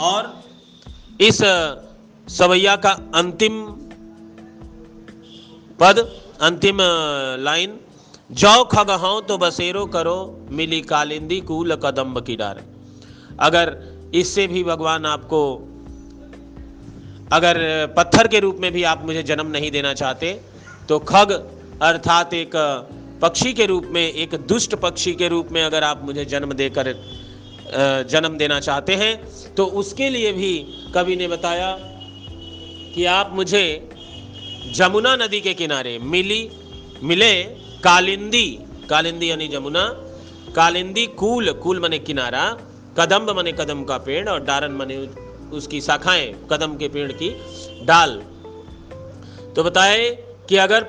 और इस सवैया का अंतिम पद, अंतिम लाइन जौ खग हूँ तो बसेरो करो, मिली कालिंदी कूल कदम्ब की डार। अगर इससे भी भगवान आपको, अगर पत्थर के रूप में भी आप मुझे जन्म नहीं देना चाहते तो खग अर्थात एक पक्षी के रूप में, एक दुष्ट पक्षी के रूप में अगर आप मुझे जन्म देकर जन्म देना चाहते हैं तो उसके लिए भी कवि ने बताया कि आप मुझे जमुना नदी के किनारे मिली, मिले कालिंदी कालिंदी यानी जमुना, कालिंदी कूल कूल मने किनारा, कदम्ब मने कदम का पेड़ और डारन मने उसकी शाखाएँ, कदम के पेड़ की डाल। तो बताए कि अगर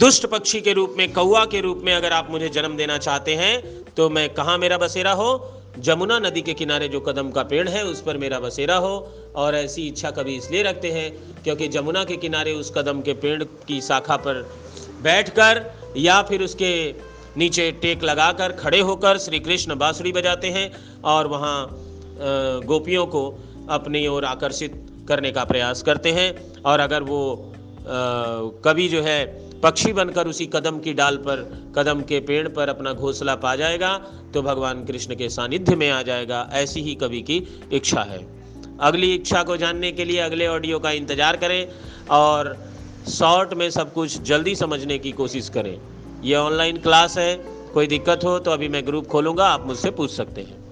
दुष्ट पक्षी के रूप में कौआ के रूप में अगर आप मुझे जन्म देना चाहते हैं तो मैं कहाँ मेरा बसेरा हो? जमुना नदी के किनारे जो कदम का पेड़ है, उस पर मेरा बसेरा हो, और ऐसी इच्छा कभी इसलिए रखते हैं क्योंकि जमुना के किनारे उस कदम के पेड़ की शाखा पर बैठकर या फिर उसके नीचे टेक लगाकर खड़े होकर श्री कृष्ण बांसुरी बजाते हैं और वहाँ गोपियों को अपनी ओर आकर्षित करने का प्रयास करते हैं। और अगर वो कभी जो है पक्षी बनकर उसी कदम की डाल पर, कदम के पेड़ पर अपना घोंसला पा जाएगा तो भगवान कृष्ण के सानिध्य में आ जाएगा, ऐसी ही कवि की इच्छा है। अगली इच्छा को जानने के लिए अगले ऑडियो का इंतज़ार करें और शॉर्ट में सब कुछ जल्दी समझने की कोशिश करें। यह ऑनलाइन क्लास है, कोई दिक्कत हो तो अभी मैं ग्रुप खोलूँगा, आप मुझसे पूछ सकते हैं।